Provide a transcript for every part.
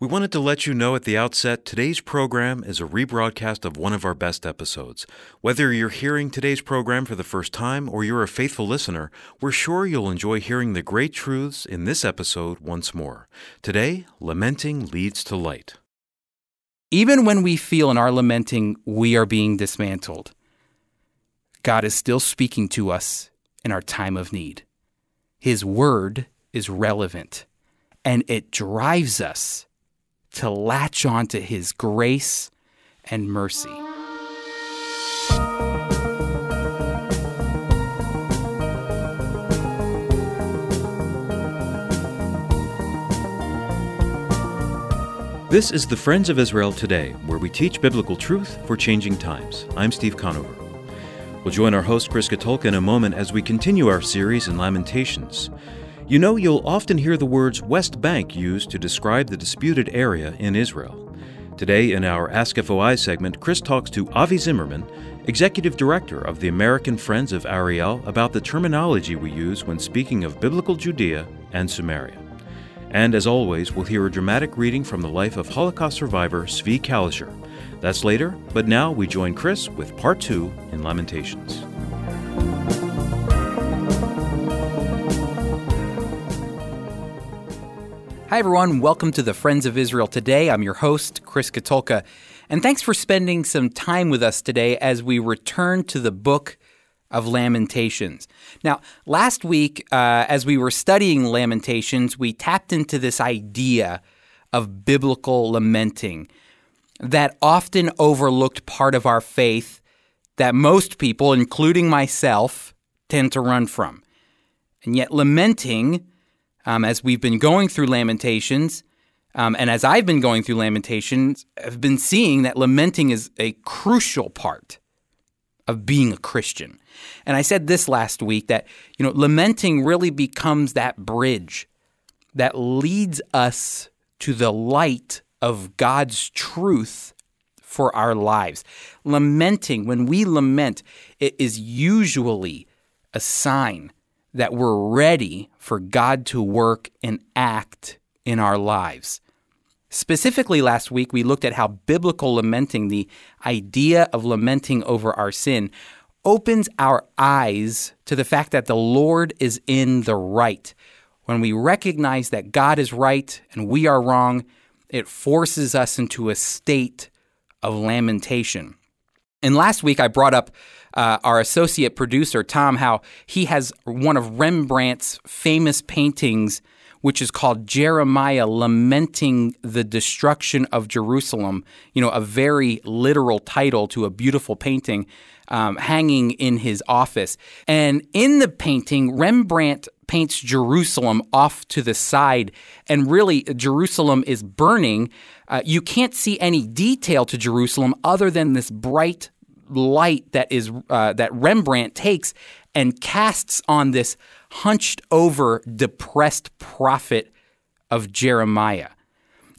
We wanted to let you know at the outset today's program is a rebroadcast of one of our best episodes. Whether you're hearing today's program for the first time or you're a faithful listener, we're sure you'll enjoy hearing the great truths in this episode once more. Today, lamenting leads to light. Even when we feel in our lamenting we are being dismantled, God is still speaking to us in our time of need. His word is relevant and it drives us to latch onto His grace and mercy. This is the Friends of Israel Today, where we teach biblical truth for changing times. I'm Steve Conover. We'll join our host Chris Katulka in a moment as we continue our series in Lamentations. You know, you'll often hear the words West Bank used to describe the disputed area in Israel. Today, in our Ask FOI segment, Chris talks to Avi Zimmerman, Executive Director of the American Friends of Ariel, about the terminology we use when speaking of biblical Judea and Samaria. And as always, we'll hear a dramatic reading from the life of Holocaust survivor Zvi Kalisher. That's later, but now we join Chris with part two in Lamentations. Hi, everyone. Welcome to the Friends of Israel today. I'm your host, Chris Katulka. And thanks for spending some time with us today as we return to the book of Lamentations. Now, last week, uh, as we were studying Lamentations, we tapped into this idea of biblical lamenting, that often overlooked part of our faith that most people, including myself, tend to run from. And yet, lamenting um, as we've been going through Lamentations, um, and as I've been going through Lamentations, I've been seeing that lamenting is a crucial part of being a Christian. And I said this last week that, you know, lamenting really becomes that bridge that leads us to the light of God's truth for our lives. Lamenting, when we lament, it is usually a sign that we're ready for God to work and act in our lives. Specifically, last week, we looked at how biblical lamenting, the idea of lamenting over our sin, opens our eyes to the fact that the Lord is in the right. When we recognize that God is right and we are wrong, it forces us into a state of lamentation. And last week, I brought up uh, our associate producer, Tom, how he has one of Rembrandt's famous paintings, which is called Jeremiah Lamenting the Destruction of Jerusalem. You know, a very literal title to a beautiful painting um, hanging in his office. And in the painting, Rembrandt paints Jerusalem off to the side, and really, Jerusalem is burning. Uh, you can't see any detail to Jerusalem other than this bright light that is uh, that Rembrandt takes and casts on this hunched over, depressed prophet of Jeremiah.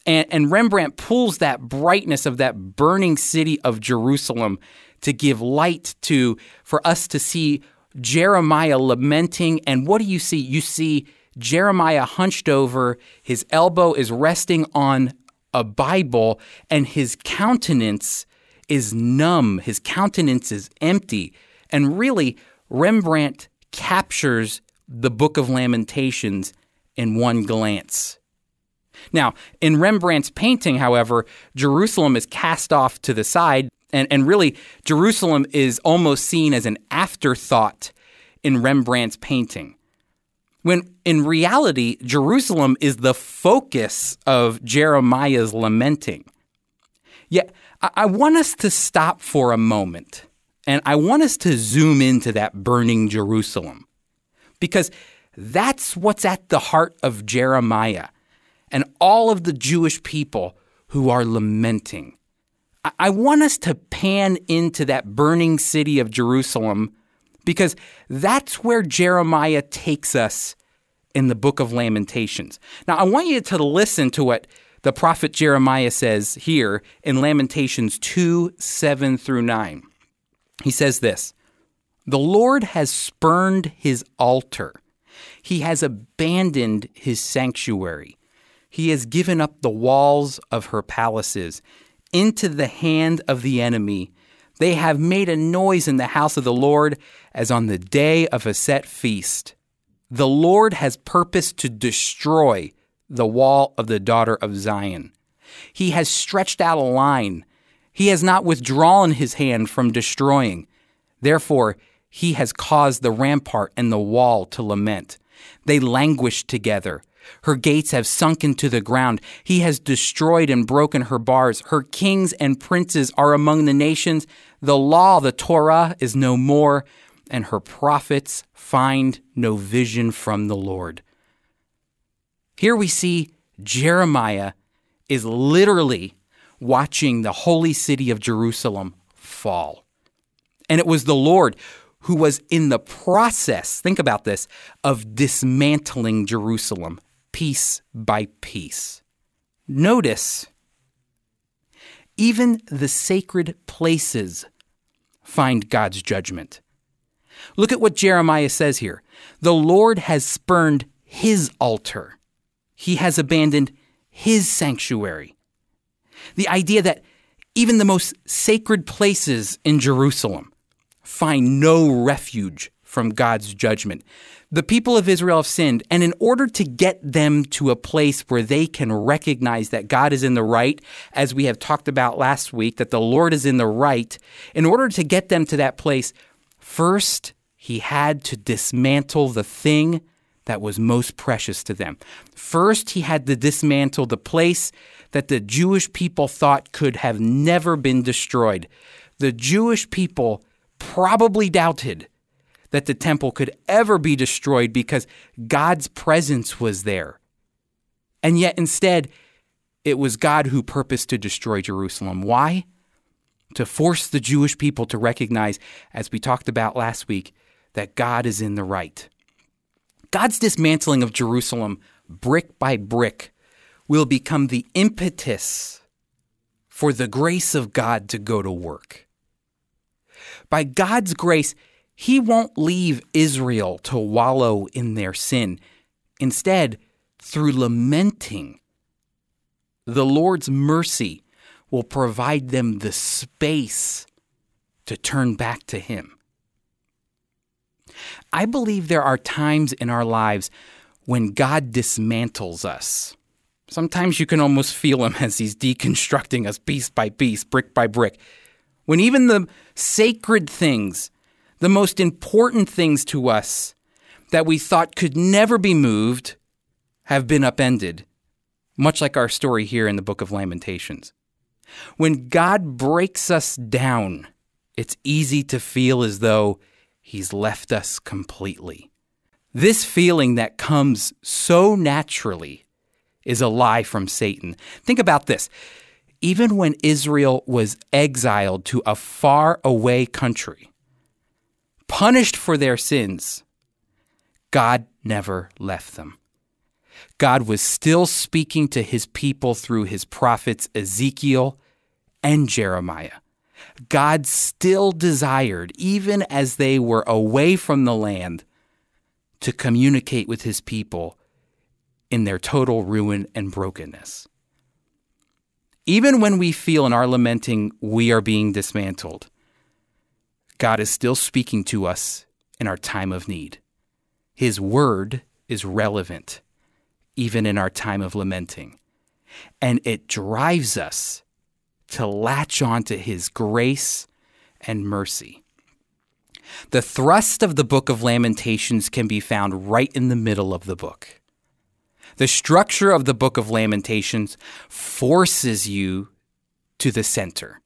And, and Rembrandt pulls that brightness of that burning city of Jerusalem to give light to, for us to see Jeremiah lamenting. And what do you see? You see Jeremiah hunched over, his elbow is resting on a Bible, and his countenance is numb, his countenance is empty. And really, Rembrandt captures the Book of Lamentations in one glance. Now, in Rembrandt's painting, however, Jerusalem is cast off to the side, and, and really, Jerusalem is almost seen as an afterthought in Rembrandt's painting. When in reality, Jerusalem is the focus of Jeremiah's lamenting. Yet, I want us to stop for a moment and I want us to zoom into that burning Jerusalem because that's what's at the heart of Jeremiah and all of the Jewish people who are lamenting. I want us to pan into that burning city of Jerusalem because that's where Jeremiah takes us in the book of Lamentations. Now, I want you to listen to what the prophet Jeremiah says here in Lamentations 2 7 through 9. He says this The Lord has spurned his altar, he has abandoned his sanctuary. He has given up the walls of her palaces into the hand of the enemy. They have made a noise in the house of the Lord as on the day of a set feast. The Lord has purposed to destroy the wall of the daughter of Zion. He has stretched out a line. He has not withdrawn his hand from destroying. Therefore, he has caused the rampart and the wall to lament. They languish together. Her gates have sunk into the ground. He has destroyed and broken her bars. Her kings and princes are among the nations. The law, the Torah, is no more, and her prophets find no vision from the Lord. Here we see Jeremiah is literally watching the holy city of Jerusalem fall. And it was the Lord who was in the process, think about this, of dismantling Jerusalem piece by piece. Notice, even the sacred places find God's judgment. Look at what Jeremiah says here. The Lord has spurned his altar. He has abandoned his sanctuary. The idea that even the most sacred places in Jerusalem find no refuge from God's judgment. The people of Israel have sinned, and in order to get them to a place where they can recognize that God is in the right, as we have talked about last week, that the Lord is in the right, in order to get them to that place, first he had to dismantle the thing that was most precious to them. First, he had to dismantle the place that the Jewish people thought could have never been destroyed. The Jewish people probably doubted that the temple could ever be destroyed because God's presence was there. And yet, instead, it was God who purposed to destroy Jerusalem. Why? To force the Jewish people to recognize, as we talked about last week, that God is in the right. God's dismantling of Jerusalem, brick by brick, will become the impetus for the grace of God to go to work. By God's grace, he won't leave Israel to wallow in their sin. Instead, through lamenting, the Lord's mercy will provide them the space to turn back to Him. I believe there are times in our lives when God dismantles us. Sometimes you can almost feel Him as He's deconstructing us piece by piece, brick by brick. When even the sacred things the most important things to us that we thought could never be moved have been upended, much like our story here in the book of Lamentations. When God breaks us down, it's easy to feel as though He's left us completely. This feeling that comes so naturally is a lie from Satan. Think about this. Even when Israel was exiled to a far away country, punished for their sins, God never left them. God was still speaking to his people through his prophets Ezekiel and Jeremiah. God still desired, even as they were away from the land, to communicate with his people in their total ruin and brokenness. Even when we feel in our lamenting we are being dismantled, God is still speaking to us in our time of need. His word is relevant even in our time of lamenting. And it drives us to latch onto His grace and mercy. The thrust of the book of Lamentations can be found right in the middle of the book. The structure of the book of Lamentations forces you to the center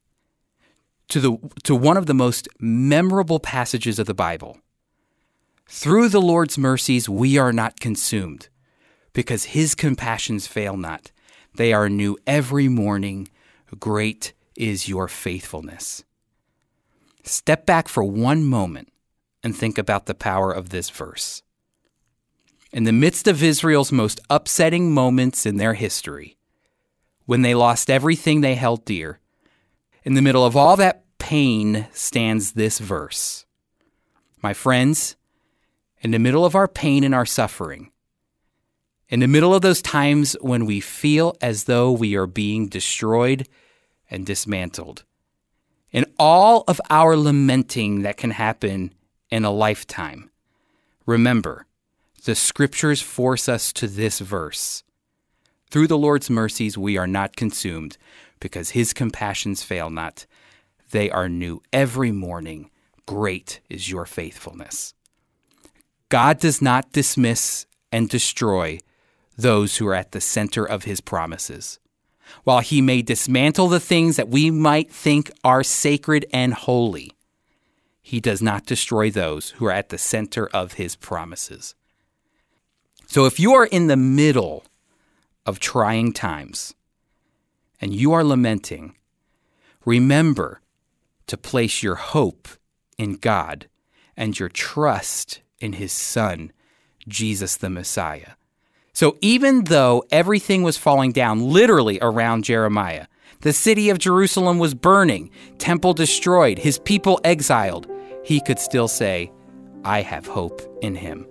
to, the, to one of the most memorable passages of the Bible. Through the Lord's mercies, we are not consumed, because his compassions fail not. They are new every morning. Great is your faithfulness. Step back for one moment and think about the power of this verse. In the midst of Israel's most upsetting moments in their history, when they lost everything they held dear, in the middle of all that pain stands this verse. My friends, in the middle of our pain and our suffering, In the middle of those times when we feel as though we are being destroyed and dismantled. In all of our lamenting that can happen in a lifetime, remember, the scriptures force us to this verse. Through the Lord's mercies we are not consumed, because his compassions fail not. They are new every morning. Great is your faithfulness. God does not dismiss and destroy those who are at the center of his promises. While he may dismantle the things that we might think are sacred and holy, he does not destroy those who are at the center of his promises. So if you are in the middle of trying times and you are lamenting, remember to place your hope in God and your trust in his Son, Jesus the Messiah. So even though everything was falling down literally around Jeremiah, the city of Jerusalem was burning, temple destroyed, his people exiled, he could still say, I have hope in him.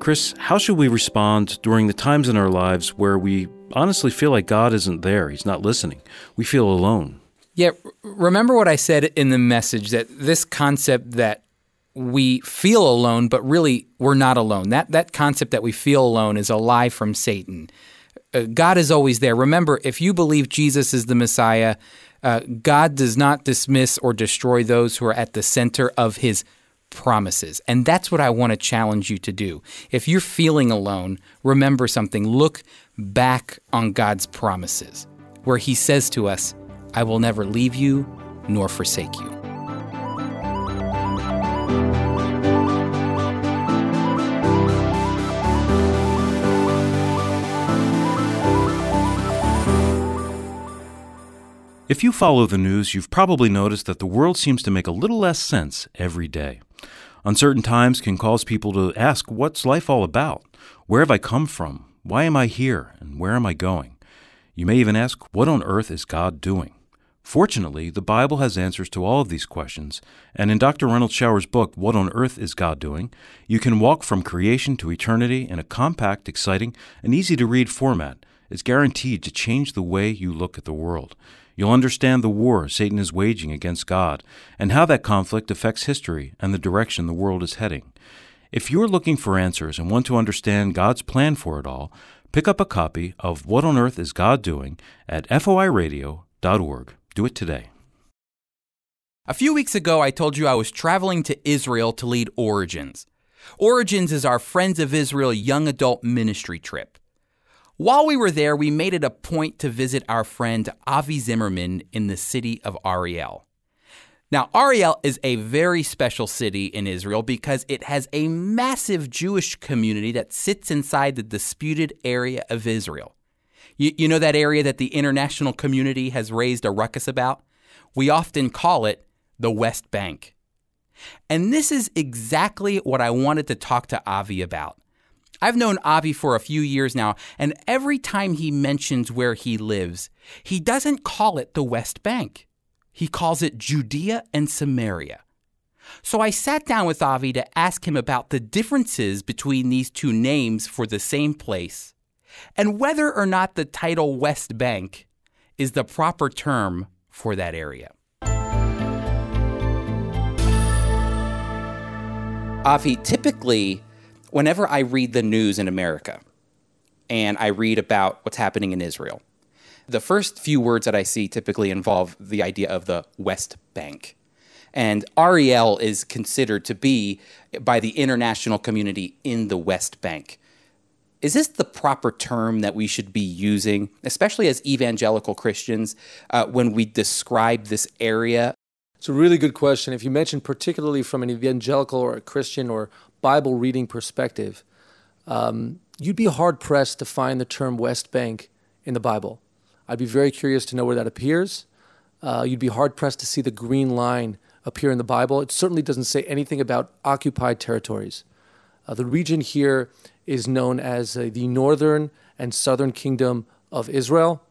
Chris, how should we respond during the times in our lives where we honestly feel like God isn't there? He's not listening. We feel alone. Yeah, remember what I said in the message that this concept that we feel alone, but really we're not alone. That that concept that we feel alone is a lie from Satan. Uh, God is always there. Remember, if you believe Jesus is the Messiah, uh, God does not dismiss or destroy those who are at the center of His promises. And that's what I want to challenge you to do. If you're feeling alone, remember something. Look back on God's promises, where He says to us, I will never leave you nor forsake you. If you follow the news, you've probably noticed that the world seems to make a little less sense every day. Uncertain times can cause people to ask, What's life all about? Where have I come from? Why am I here? And where am I going? You may even ask, What on earth is God doing? Fortunately, the Bible has answers to all of these questions, and in Dr. Renald Showers' book, What on Earth is God Doing? you can walk from creation to eternity in a compact, exciting, and easy to read format. It's guaranteed to change the way you look at the world. You'll understand the war Satan is waging against God and how that conflict affects history and the direction the world is heading. If you're looking for answers and want to understand God's plan for it all, pick up a copy of What on Earth is God Doing at foiradio.org. Do it today. A few weeks ago, I told you I was traveling to Israel to lead Origins. Origins is our Friends of Israel young adult ministry trip. While we were there, we made it a point to visit our friend Avi Zimmerman in the city of Ariel. Now, Ariel is a very special city in Israel because it has a massive Jewish community that sits inside the disputed area of Israel. You, you know that area that the international community has raised a ruckus about? We often call it the West Bank. And this is exactly what I wanted to talk to Avi about. I've known Avi for a few years now, and every time he mentions where he lives, he doesn't call it the West Bank. He calls it Judea and Samaria. So I sat down with Avi to ask him about the differences between these two names for the same place and whether or not the title West Bank is the proper term for that area. Avi, typically whenever I read the news in America and I read about what's happening in Israel, the first few words that I see typically involve the idea of the West Bank. And Ariel is considered to be, by the international community, in the West Bank. Is this the proper term that we should be using, especially as evangelical Christians, uh, when we describe this area? It's a really good question. If you mentioned particularly from an evangelical or a Christian or Bible reading perspective, um, you'd be hard pressed to find the term West Bank in the Bible. I'd be very curious to know where that appears. Uh, you'd be hard pressed to see the green line appear in the Bible. It certainly doesn't say anything about occupied territories. Uh, the region here is known as uh, the northern and southern kingdom of Israel,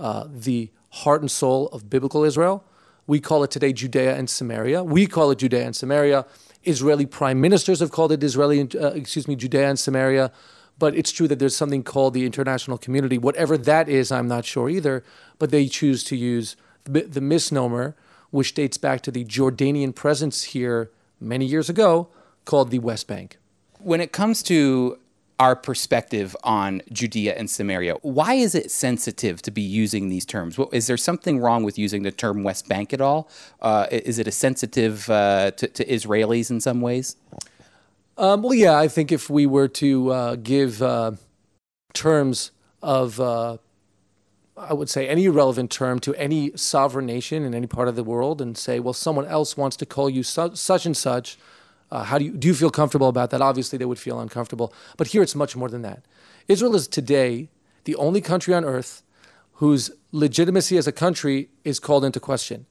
uh, the heart and soul of biblical Israel. We call it today Judea and Samaria. We call it Judea and Samaria. Israeli prime ministers have called it Israeli, uh, excuse me, Judea and Samaria. But it's true that there's something called the international community. Whatever that is, I'm not sure either. But they choose to use the, the misnomer, which dates back to the Jordanian presence here many years ago, called the West Bank. When it comes to our perspective on Judea and Samaria. Why is it sensitive to be using these terms? Is there something wrong with using the term West Bank at all? Uh, is it a sensitive uh, to, to, Israelis in some ways? Um, well, yeah, I think if we were to uh, give uh, terms of, uh, I would say, any relevant term to any sovereign nation in any part of the world and say, well, someone else wants to call you su- such and such uh, how do you do you feel comfortable about that? Obviously, they would feel uncomfortable. But here, it's much more than that. Israel is today the only country on earth whose legitimacy as a country is called into question.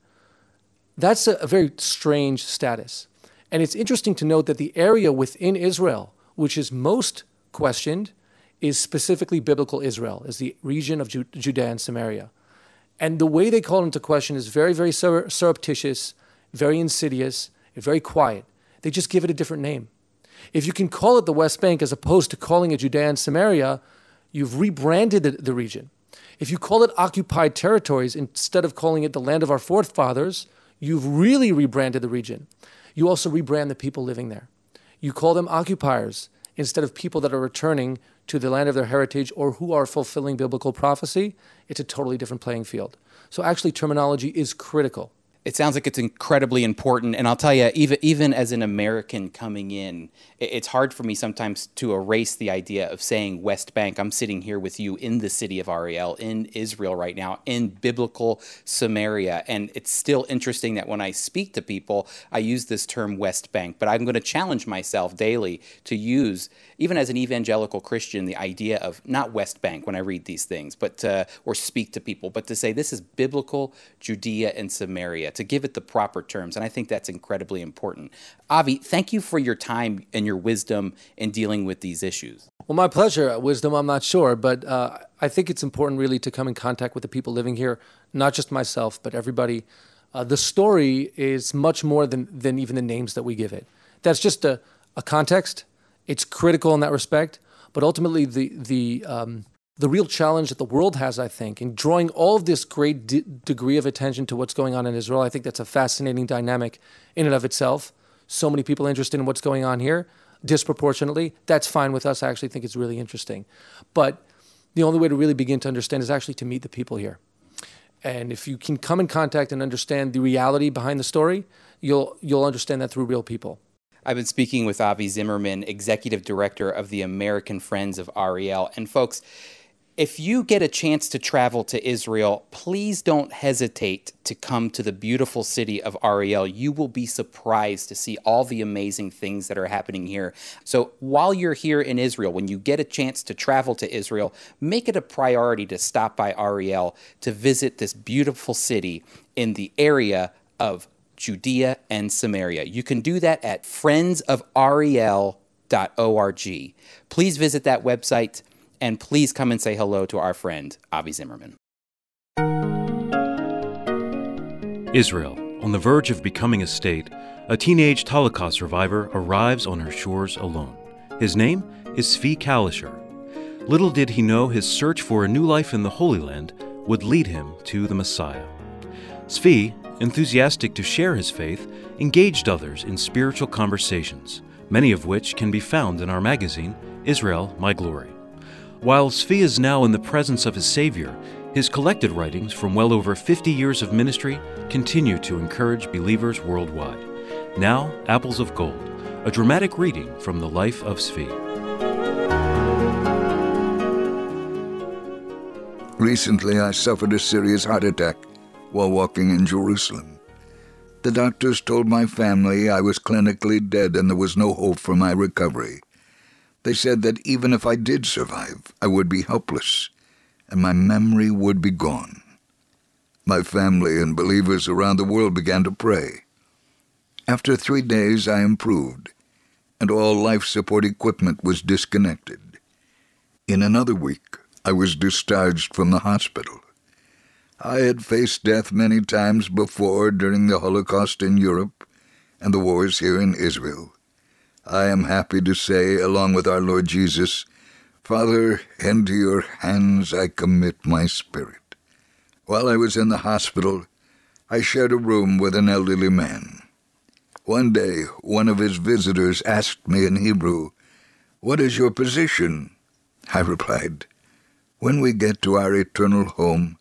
That's a, a very strange status. And it's interesting to note that the area within Israel which is most questioned is specifically biblical Israel, is the region of Ju- Judea and Samaria. And the way they call into question is very, very sur- surreptitious, very insidious, very quiet. They just give it a different name. If you can call it the West Bank as opposed to calling it Judea and Samaria, you've rebranded the, region. If you call it occupied territories instead of calling it the land of our forefathers, you've really rebranded the region. You also rebrand the people living there. You call them occupiers instead of people that are returning to the land of their heritage or who are fulfilling biblical prophecy. It's a totally different playing field. So, actually, terminology is critical it sounds like it's incredibly important. And I'll tell you, even even as an American coming in, it's hard for me sometimes to erase the idea of saying West Bank. I'm sitting here with you in the city of Ariel, in Israel right now, in biblical Samaria, and it's still interesting that when I speak to people, I use this term West Bank. But I'm going to challenge myself daily to use, even as an evangelical Christian, the idea of not West Bank when I read these things, but uh, or speak to people, but to say this is biblical Judea and Samaria to give it the proper terms. And I think that's incredibly important. Avi, thank you for your time and your wisdom in dealing with these issues. Well, my pleasure. Wisdom, I'm not sure, but uh, I think it's important really to come in contact with the people living here, not just myself, but everybody. Uh, the story is much more than, than even the names that we give it. That's just a, a context. It's critical in that respect, but ultimately the the um, the real challenge that the world has, I think, in drawing all of this great de- degree of attention to what's going on in Israel. I think that's a fascinating dynamic in and of itself. So many people interested in what's going on here disproportionately. That's fine with us. I actually think it's really interesting. But the only way to really begin to understand is actually to meet the people here. And if you can come in contact and understand the reality behind the story, you'll you'll understand that through real people. I've been speaking with Avi Zimmerman, executive director of the American Friends of Ariel. And folks, if you get a chance to travel to Israel, please don't hesitate to come to the beautiful city of Ariel. You will be surprised to see all the amazing things that are happening here. So, while you're here in Israel, when you get a chance to travel to Israel, make it a priority to stop by Ariel to visit this beautiful city in the area of Judea and Samaria. You can do that at friendsofariel.org. Please visit that website and please come and say hello to our friend, Avi Zimmerman. Israel, on the verge of becoming a state, a teenage Holocaust survivor arrives on her shores alone. His name is Zvi Kalisher. Little did he know his search for a new life in the Holy Land would lead him to the Messiah. Zvi, enthusiastic to share his faith, engaged others in spiritual conversations, many of which can be found in our magazine, Israel My Glory. While Zvi is now in the presence of his Savior, his collected writings from well over 50 years of ministry continue to encourage believers worldwide. Now, Apples of Gold, a dramatic reading from the life of Zvi. Recently, I suffered a serious heart attack while walking in Jerusalem. The doctors told my family I was clinically dead and there was no hope for my recovery. They said that even if I did survive, I would be helpless and my memory would be gone. My family and believers around the world began to pray. After three days, I improved, and all life support equipment was disconnected. In another week, I was discharged from the hospital. I had faced death many times before during the Holocaust in Europe and the wars here in Israel. I am happy to say, along with our Lord Jesus, Father, into your hands I commit my spirit. While I was in the hospital, I shared a room with an elderly man. One day, one of his visitors asked me in Hebrew, What is your position? I replied, When we get to our eternal home,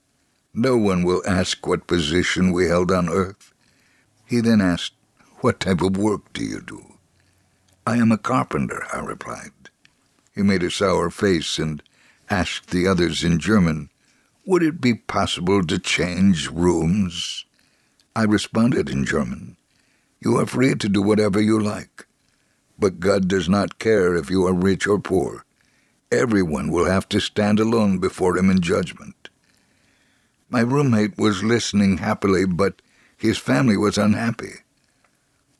no one will ask what position we held on earth. He then asked, What type of work do you do? I am a carpenter, I replied. He made a sour face and asked the others in German, Would it be possible to change rooms? I responded in German, You are free to do whatever you like. But God does not care if you are rich or poor. Everyone will have to stand alone before Him in judgment. My roommate was listening happily, but his family was unhappy.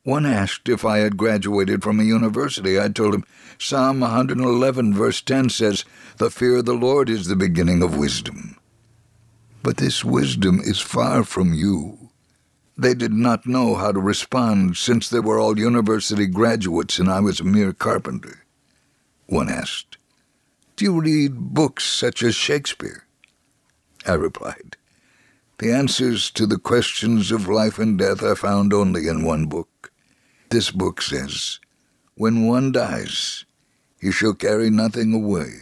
One asked if I had graduated from a university. I told him Psalm 111, verse 10 says, The fear of the Lord is the beginning of wisdom. But this wisdom is far from you. They did not know how to respond since they were all university graduates and I was a mere carpenter. One asked, Do you read books such as Shakespeare? I replied, The answers to the questions of life and death are found only in one book. This book says, When one dies, he shall carry nothing away.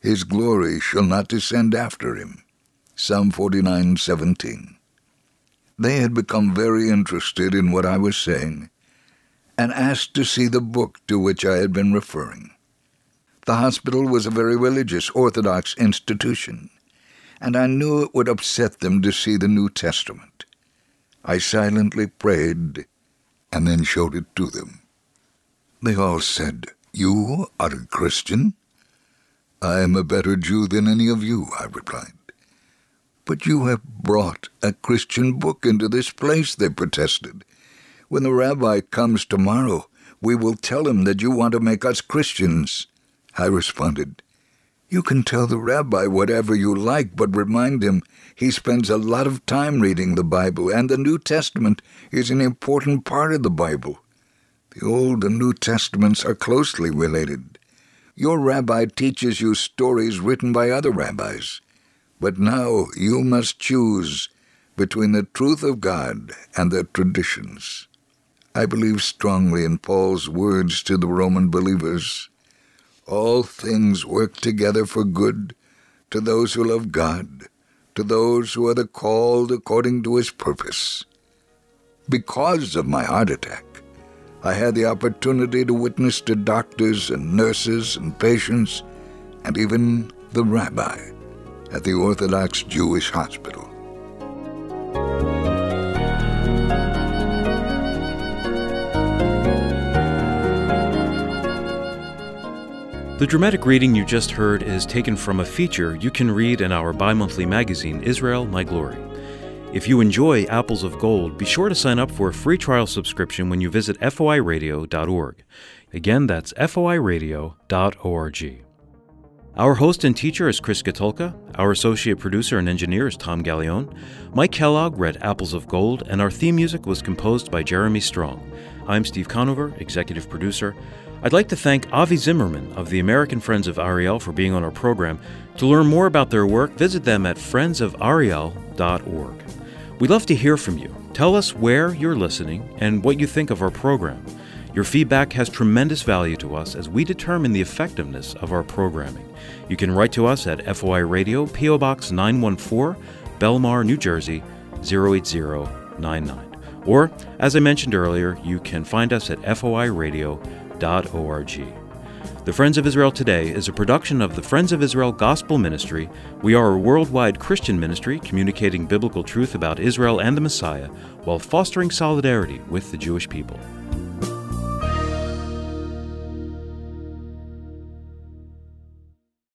His glory shall not descend after him. Psalm 49:17. They had become very interested in what I was saying and asked to see the book to which I had been referring. The hospital was a very religious Orthodox institution and I knew it would upset them to see the New Testament. I silently prayed and then showed it to them. They all said, You are a Christian? I am a better Jew than any of you, I replied. But you have brought a Christian book into this place, they protested. When the rabbi comes tomorrow, we will tell him that you want to make us Christians. I responded, you can tell the rabbi whatever you like, but remind him he spends a lot of time reading the Bible, and the New Testament is an important part of the Bible. The Old and New Testaments are closely related. Your rabbi teaches you stories written by other rabbis, but now you must choose between the truth of God and the traditions. I believe strongly in Paul's words to the Roman believers all things work together for good to those who love God, to those who are the called according to his purpose. Because of my heart attack, I had the opportunity to witness to doctors and nurses and patients, and even the rabbi at the Orthodox Jewish hospital. The dramatic reading you just heard is taken from a feature you can read in our bi monthly magazine, Israel My Glory. If you enjoy Apples of Gold, be sure to sign up for a free trial subscription when you visit foiradio.org. Again, that's foiradio.org. Our host and teacher is Chris Katulka. Our associate producer and engineer is Tom Gallione. Mike Kellogg read Apples of Gold, and our theme music was composed by Jeremy Strong. I'm Steve Conover, executive producer. I'd like to thank Avi Zimmerman of the American Friends of Ariel for being on our program. To learn more about their work, visit them at friendsofariel.org. We'd love to hear from you. Tell us where you're listening and what you think of our program. Your feedback has tremendous value to us as we determine the effectiveness of our programming. You can write to us at FOI Radio, P.O. Box 914, Bellmawr, New Jersey 08099. Or, as I mentioned earlier, you can find us at foiradio.org. The Friends of Israel Today is a production of the Friends of Israel Gospel Ministry. We are a worldwide Christian ministry communicating biblical truth about Israel and the Messiah while fostering solidarity with the Jewish people.